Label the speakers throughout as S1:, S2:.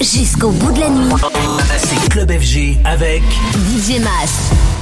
S1: Jusqu'au bout de la nuit.
S2: C'est Club FG avec
S1: DJ Mas.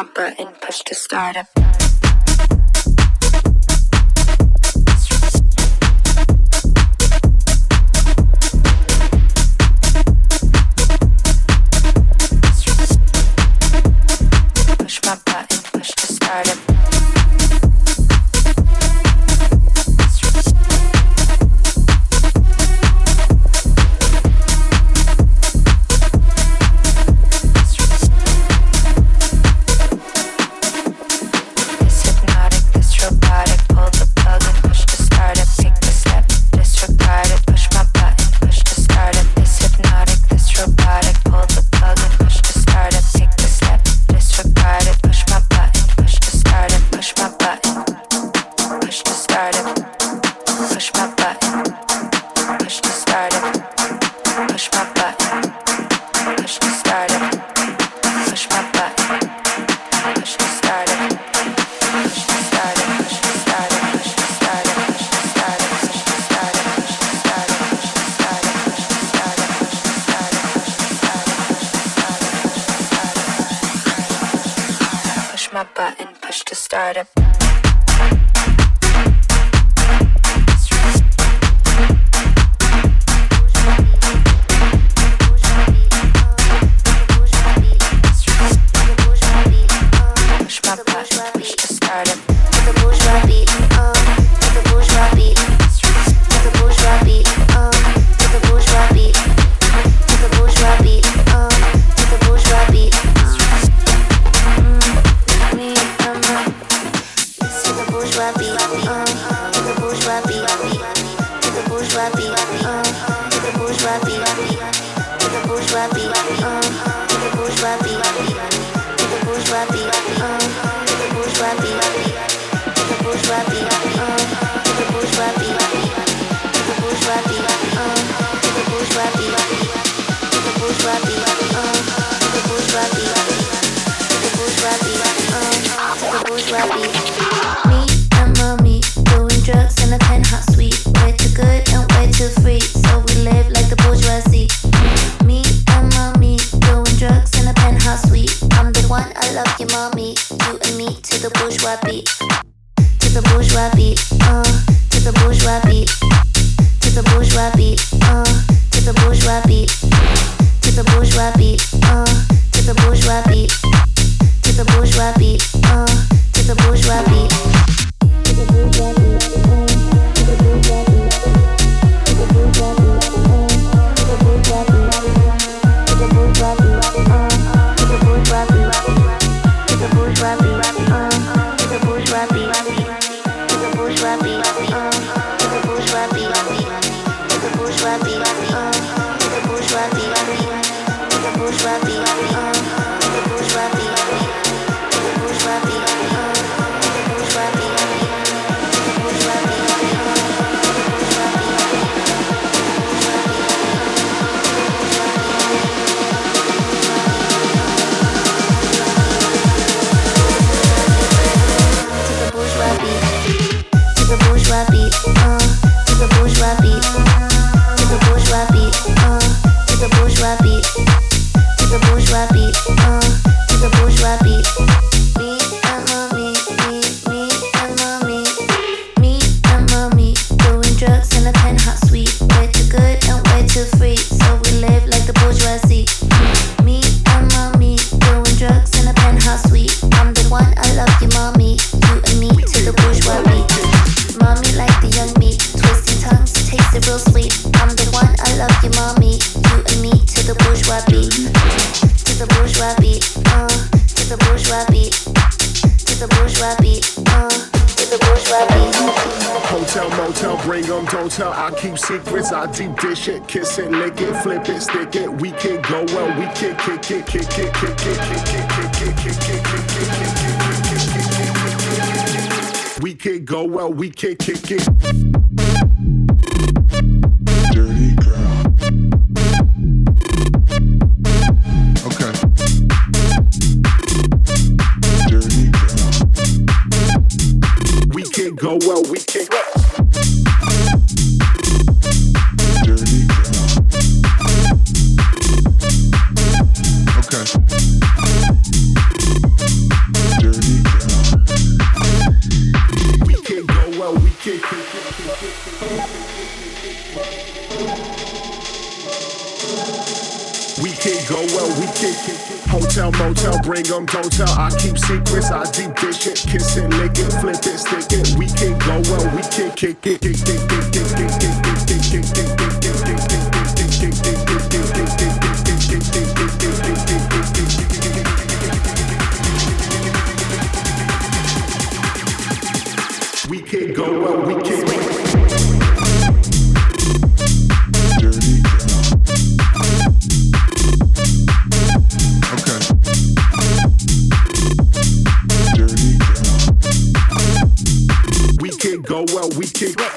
S3: number
S4: and push to start up. beat, um, bourgeois beat. I don't. I keep secrets, I deep dish it, kiss it, lick it, flip it, stick it. We can go well, we can kick it, kick it, kick it, kick it, kick it, kick it, kick it, kick it. We can go well, we can kick it. Motel, don't tell. I keep secrets, I deep dish it, kiss it, lick it, flip it, stick it. We can go well, we can kick it, kick it, kick it, kick it, kick it, kick it, kick it, kick it, kick kick.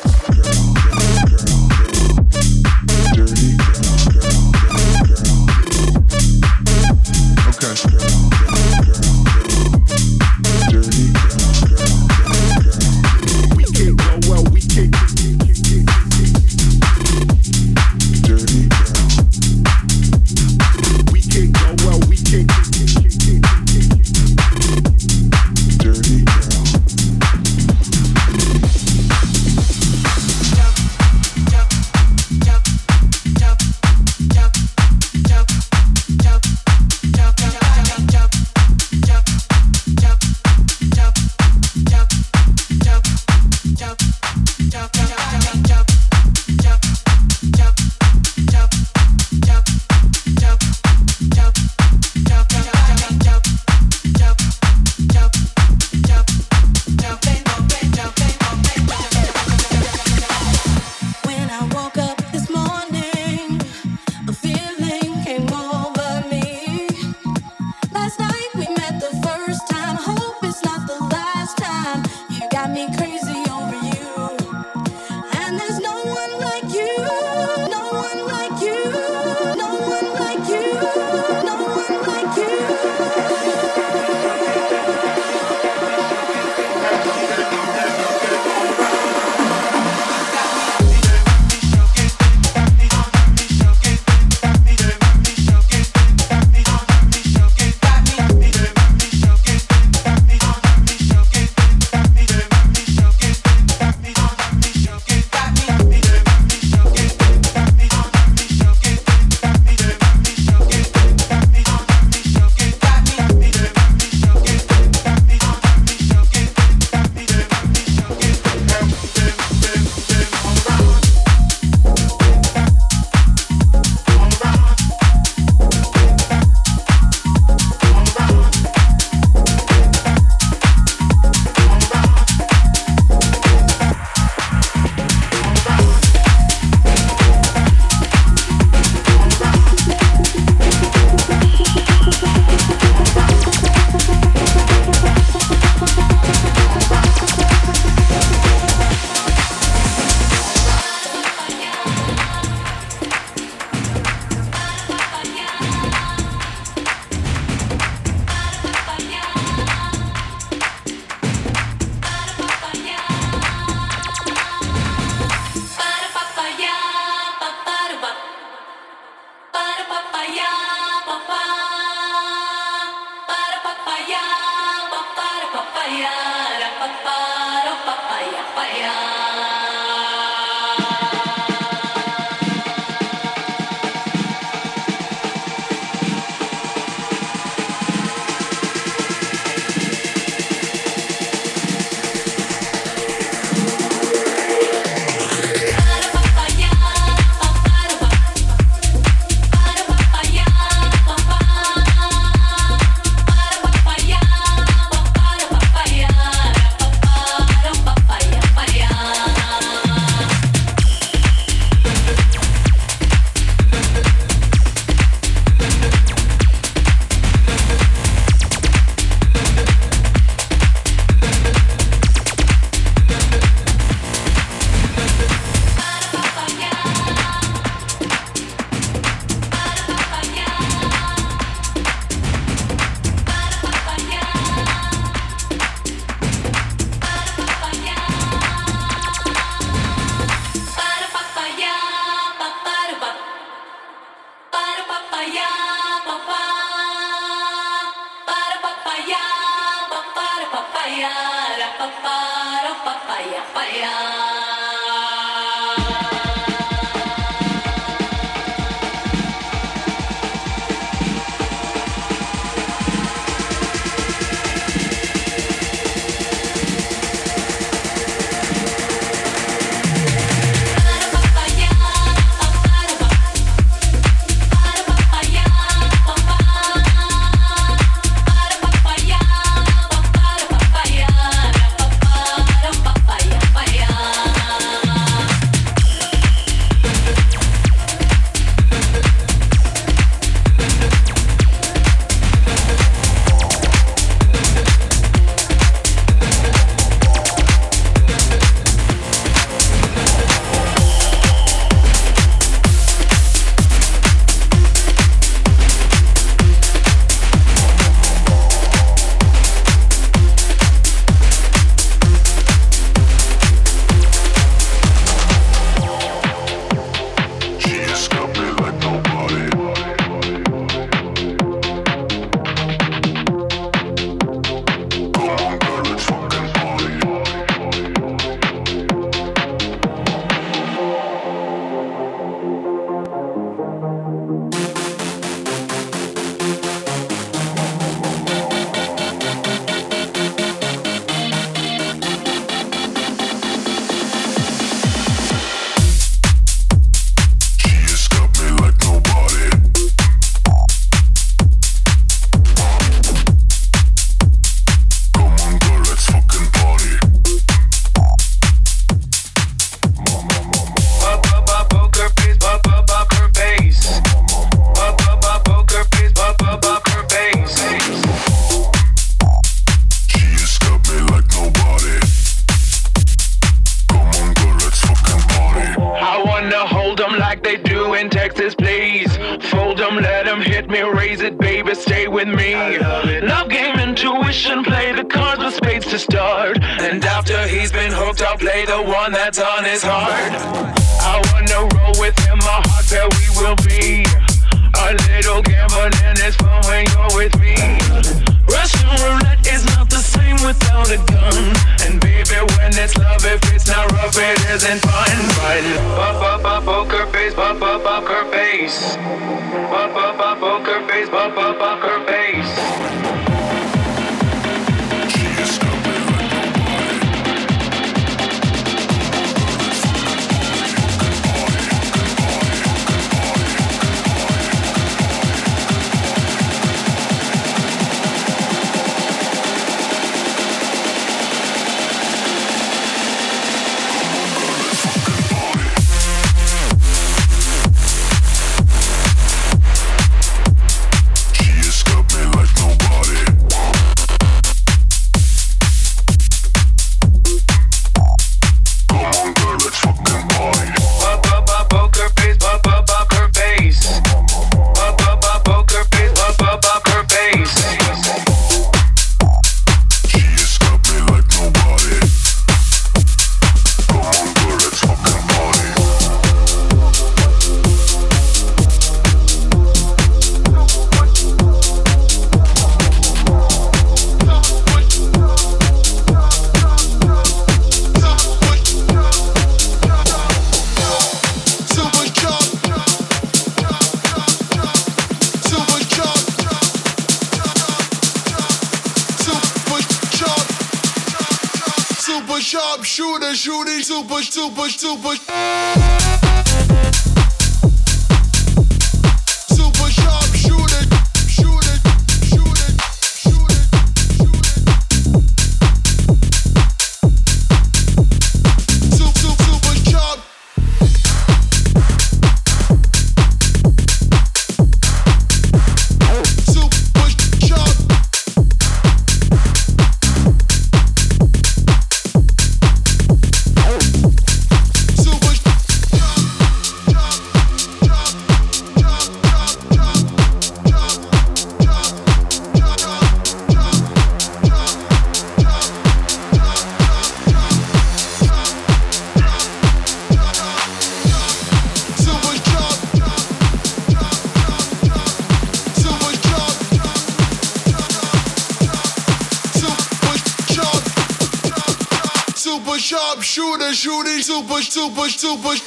S5: super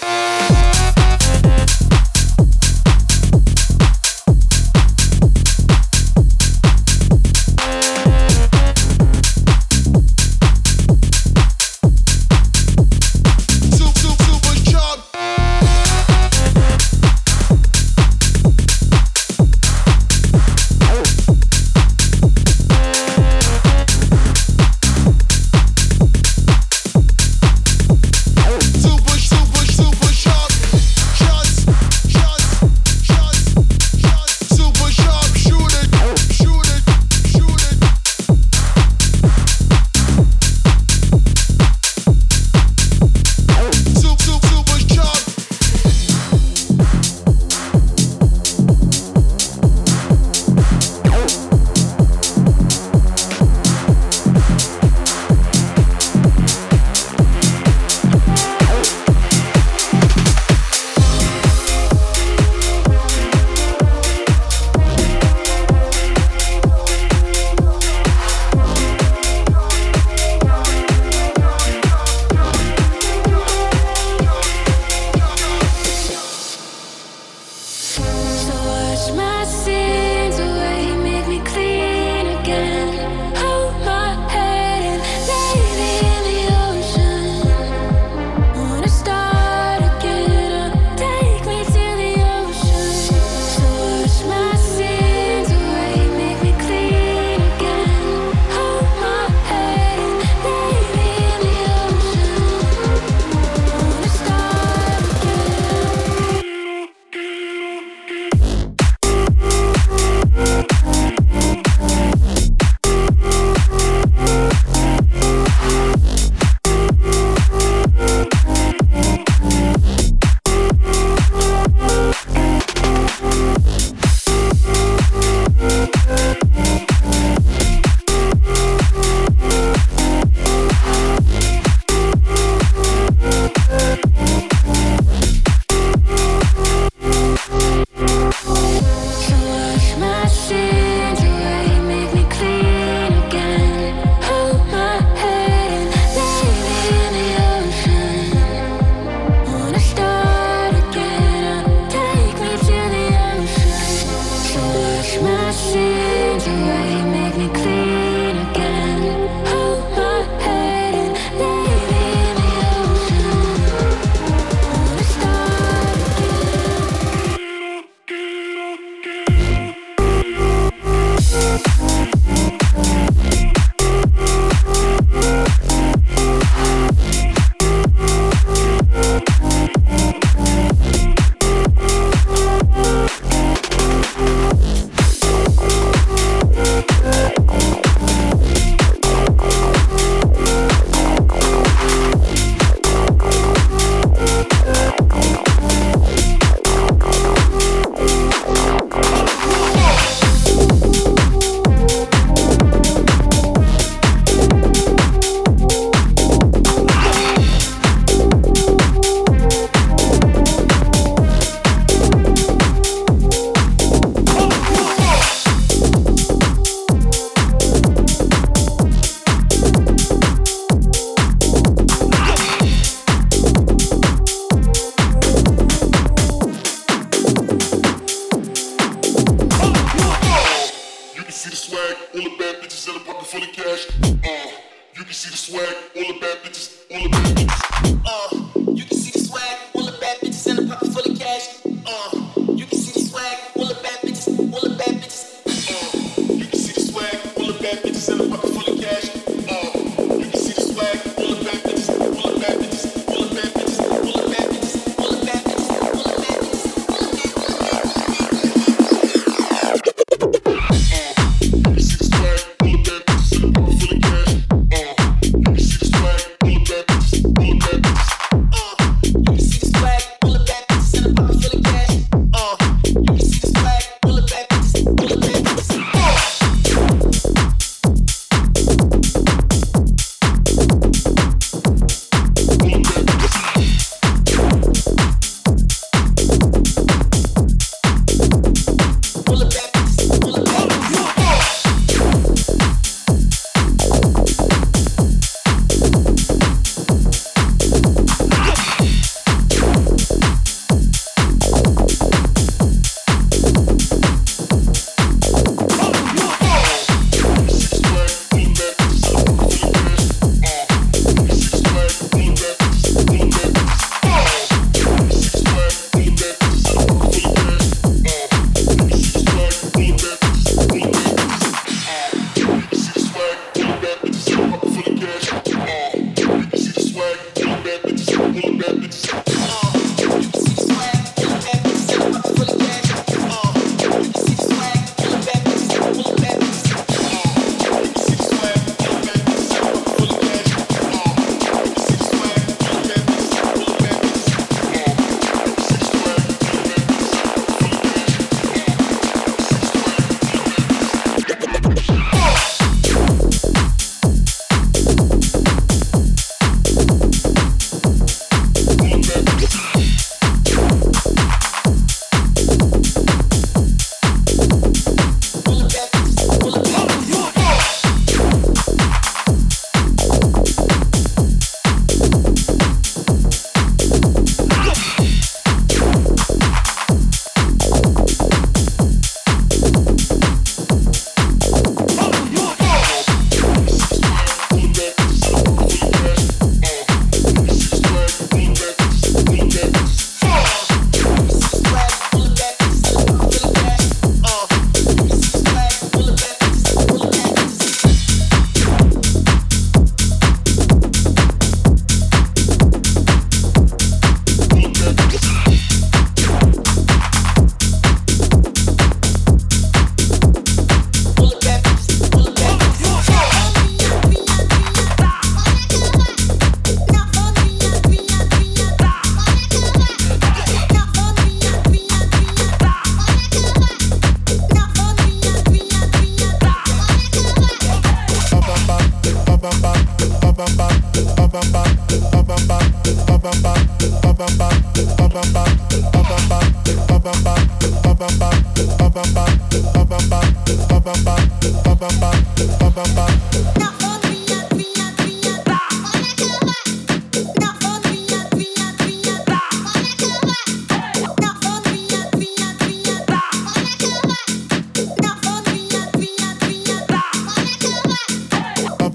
S6: see the swag, all the bad bitches in the pocket full of cash. Uh, you can see the swag, all the bad bitches, all the bad bitches.
S7: Uh, you can see the swag, all the bad bitches in the pocket full of cash. Uh, you can see the swag, all the bad bitches, all the bad bitches.
S6: Uh, you can see the swag, all the bad bitches in the pocket full of cash.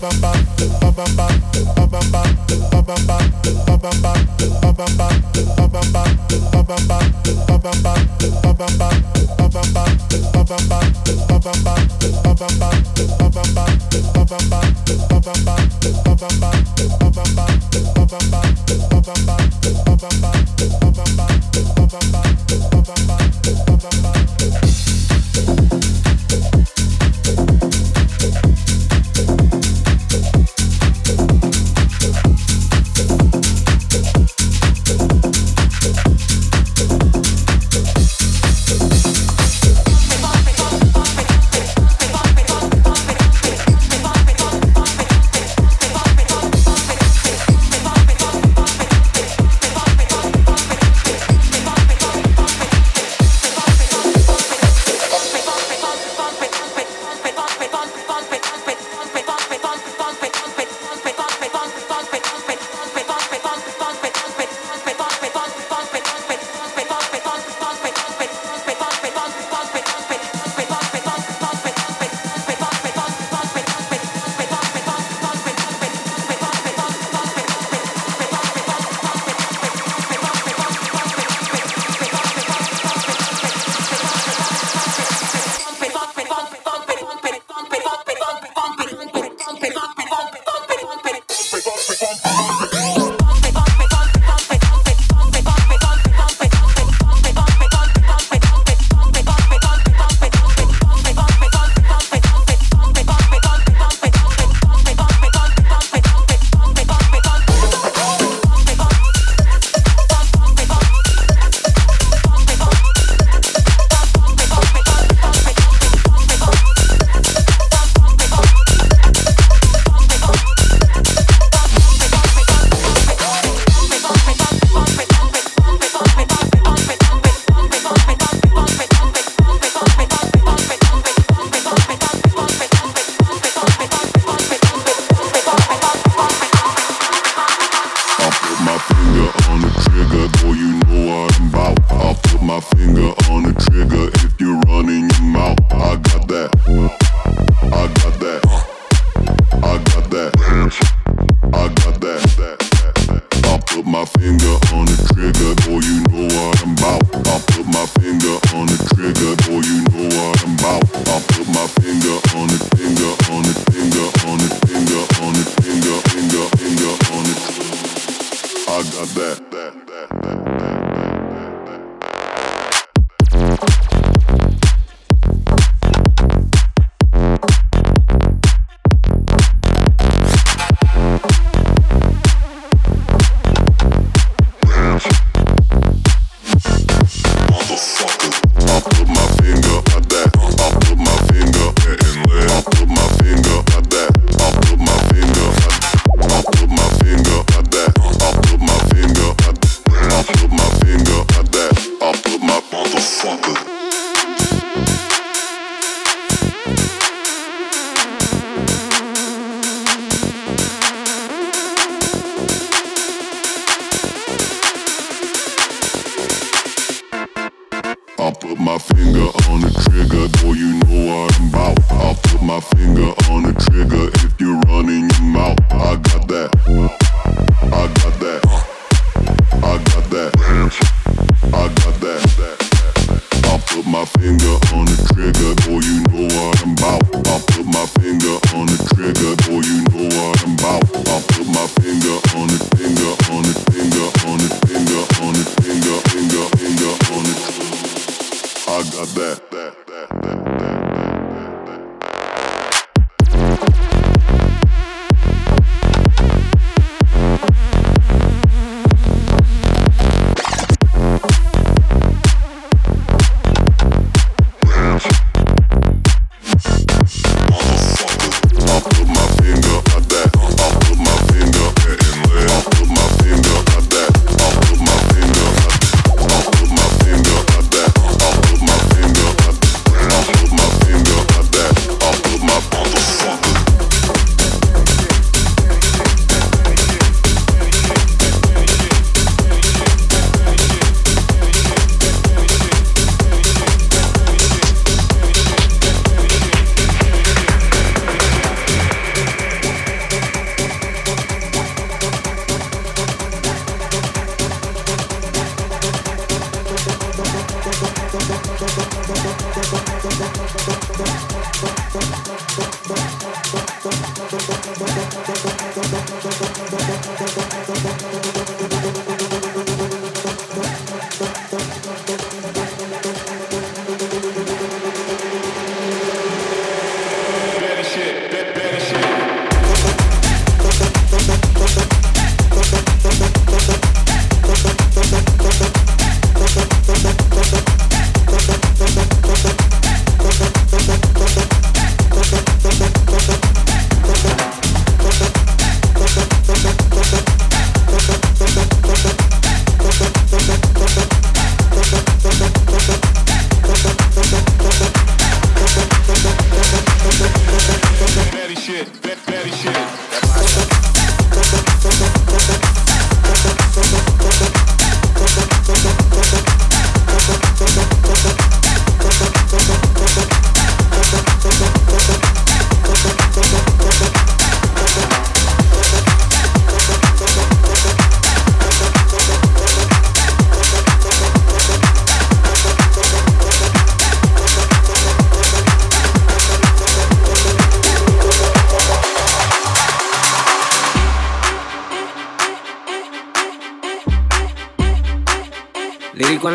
S8: ba ba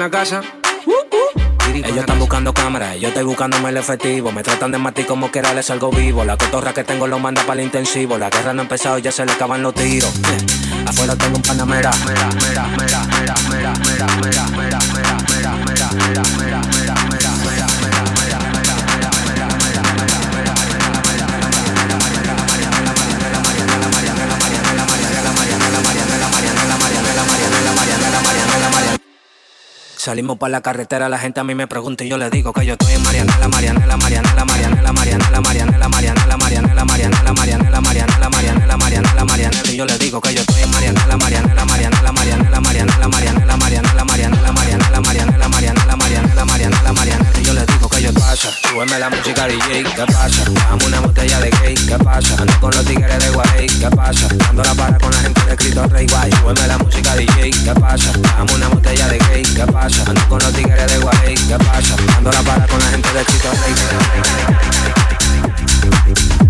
S8: la casa. Ellos están buscando cámaras, yo estoy buscándome el efectivo. Me tratan de matar como que era les salgo vivo. La cotorra que tengo lo manda para el intensivo. La guerra no ha empezado, ya se le acaban los tiros. Eh, Afuera tengo un panamera. Mera, mera, mera, mera, mera, mera, mera, mera, mera, mera, mera, mera, mera, mera, mera, Salimos para la carretera, la gente a mí me pregunta y yo le digo que yo estoy en Marianela, Marianela, Marianela, Marianela, Marianela, Marianela, Marianela, Marianela, Marianela, Marianela, Marianela, Marianela, Marianela, Marianela, y yo le digo que yo estoy en Marianela, Marianela, Marianela, Marianela, Marianela, Marianela, Marianela, Marianela, Marianela, Marianela, Marianela, Marianela, Marianela, Marianela, yo le digo que yo pasa, súbeme la música DJ, ¿qué pasa? Dame una botella de gay, ¿qué pasa? Ando con los tigres de Guay, ¿qué pasa? Dando la para con la gente de Cristo Rey Guay, súbeme la música DJ, ¿qué pasa? Dame una botella de gay, ¿qué pasa? Ando con los tigres de Guay, ¿qué pasa? Dando la para con la gente de Cristo Rey.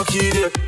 S9: não queria.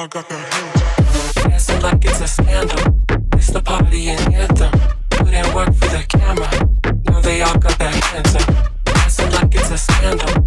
S9: y'all got
S10: their hands up. Dancing like it's a scandal. It's the party and anthem. Put in work for the camera. Now they all got their hands up. Dancing like it's a scandal.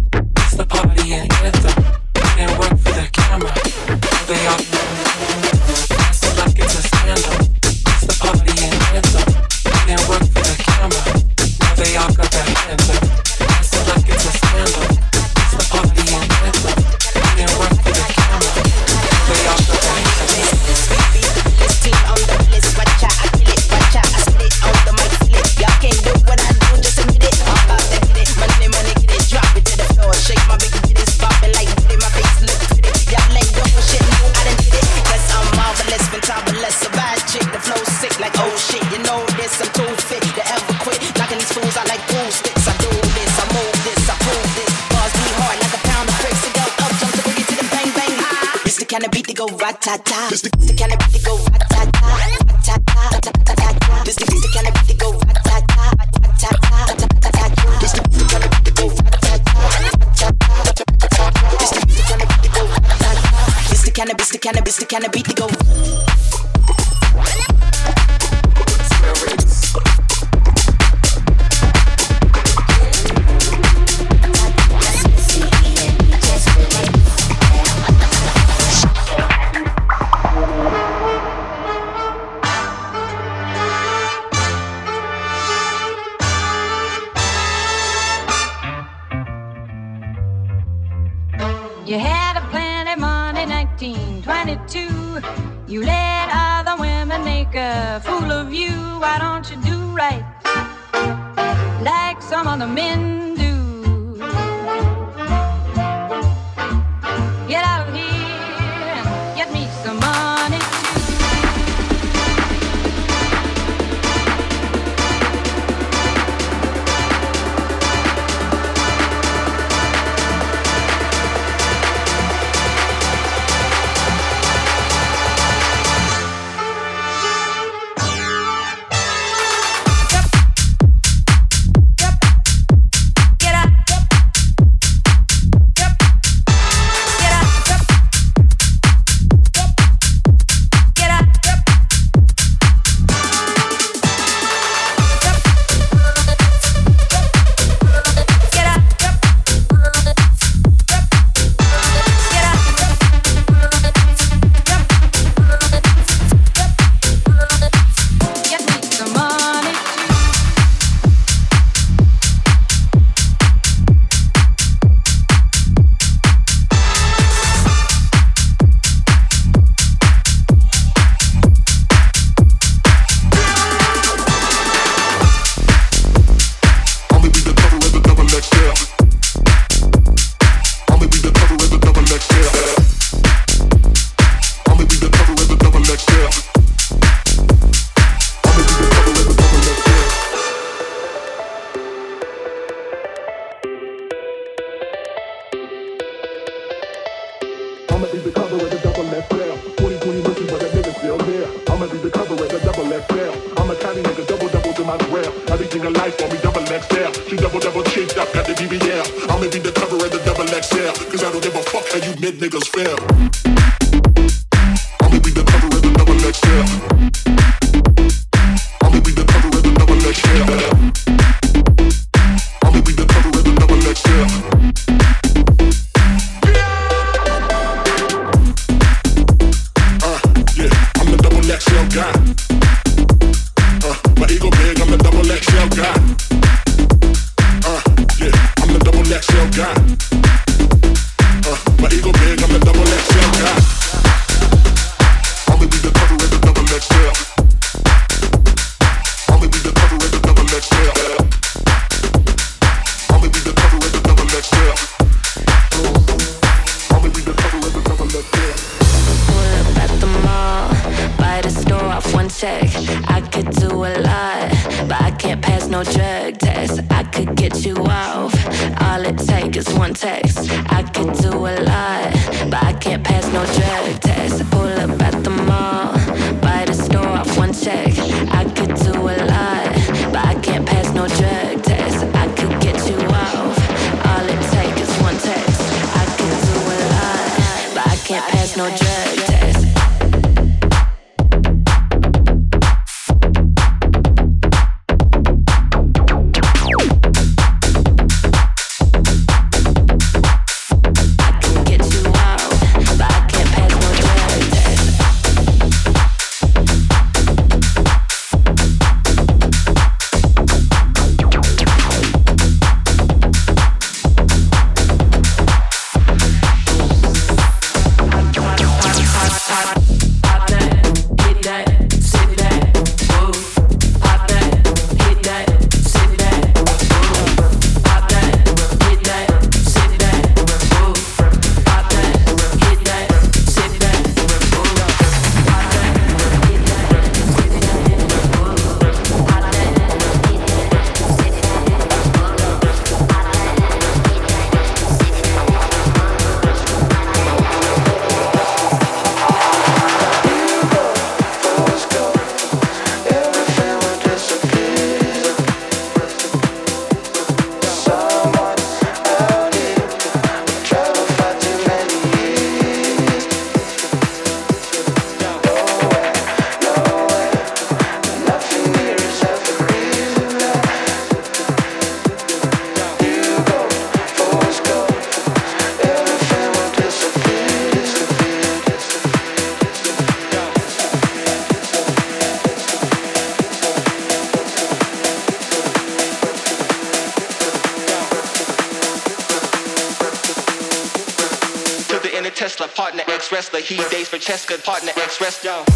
S11: He dates Francesca, partner ex. Brother